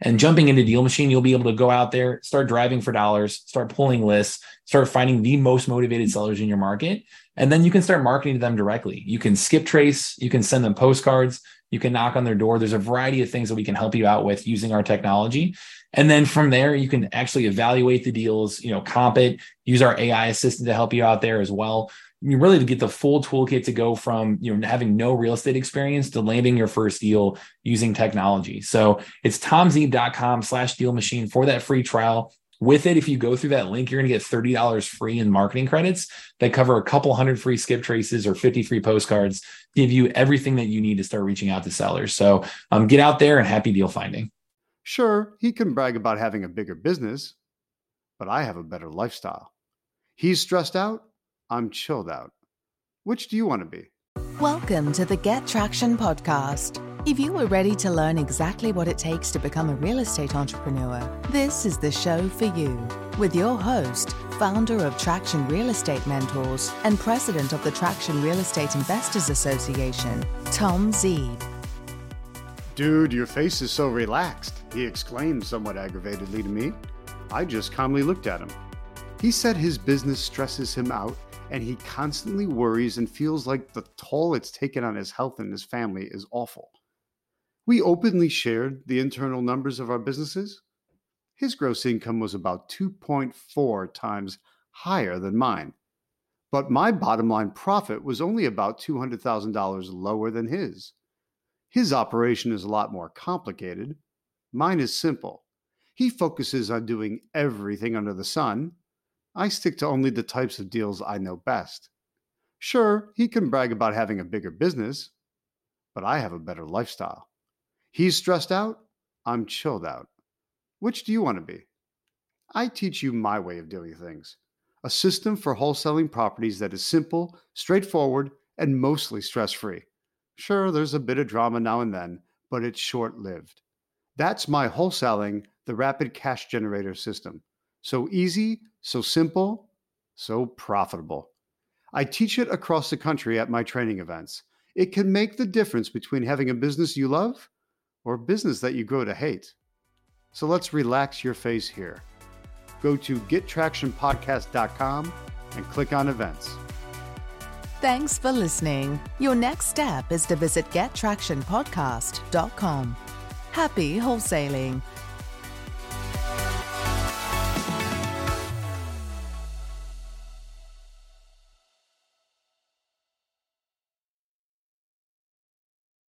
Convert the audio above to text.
And jumping into Deal Machine, you'll be able to go out there, start driving for dollars, start pulling lists, start finding the most motivated sellers in your market. And then you can start marketing to them directly. You can skip trace, you can send them postcards, you can knock on their door. There's a variety of things that we can help you out with using our technology. And then from there, you can actually evaluate the deals, you know, comp it, use our AI assistant to help you out there as well you really to get the full toolkit to go from you know having no real estate experience to landing your first deal using technology. So it's tomzeeb.com slash deal machine for that free trial. With it, if you go through that link, you're going to get $30 free in marketing credits that cover a couple hundred free skip traces or 50 free postcards, give you everything that you need to start reaching out to sellers. So um, get out there and happy deal finding. Sure, he can brag about having a bigger business, but I have a better lifestyle. He's stressed out I'm chilled out. Which do you want to be? Welcome to the Get Traction podcast. If you are ready to learn exactly what it takes to become a real estate entrepreneur, this is the show for you. With your host, founder of Traction Real Estate Mentors and president of the Traction Real Estate Investors Association, Tom Zeeb. Dude, your face is so relaxed, he exclaimed somewhat aggravatedly to me. I just calmly looked at him. He said his business stresses him out and he constantly worries and feels like the toll it's taken on his health and his family is awful. We openly shared the internal numbers of our businesses. His gross income was about 2.4 times higher than mine, but my bottom line profit was only about $200,000 lower than his. His operation is a lot more complicated. Mine is simple. He focuses on doing everything under the sun I stick to only the types of deals I know best. Sure, he can brag about having a bigger business, but I have a better lifestyle. He's stressed out, I'm chilled out. Which do you want to be? I teach you my way of doing things a system for wholesaling properties that is simple, straightforward, and mostly stress free. Sure, there's a bit of drama now and then, but it's short lived. That's my wholesaling, the rapid cash generator system. So easy, so simple, so profitable. I teach it across the country at my training events. It can make the difference between having a business you love or a business that you grow to hate. So let's relax your face here. Go to gettractionpodcast.com and click on events. Thanks for listening. Your next step is to visit gettractionpodcast.com. Happy wholesaling.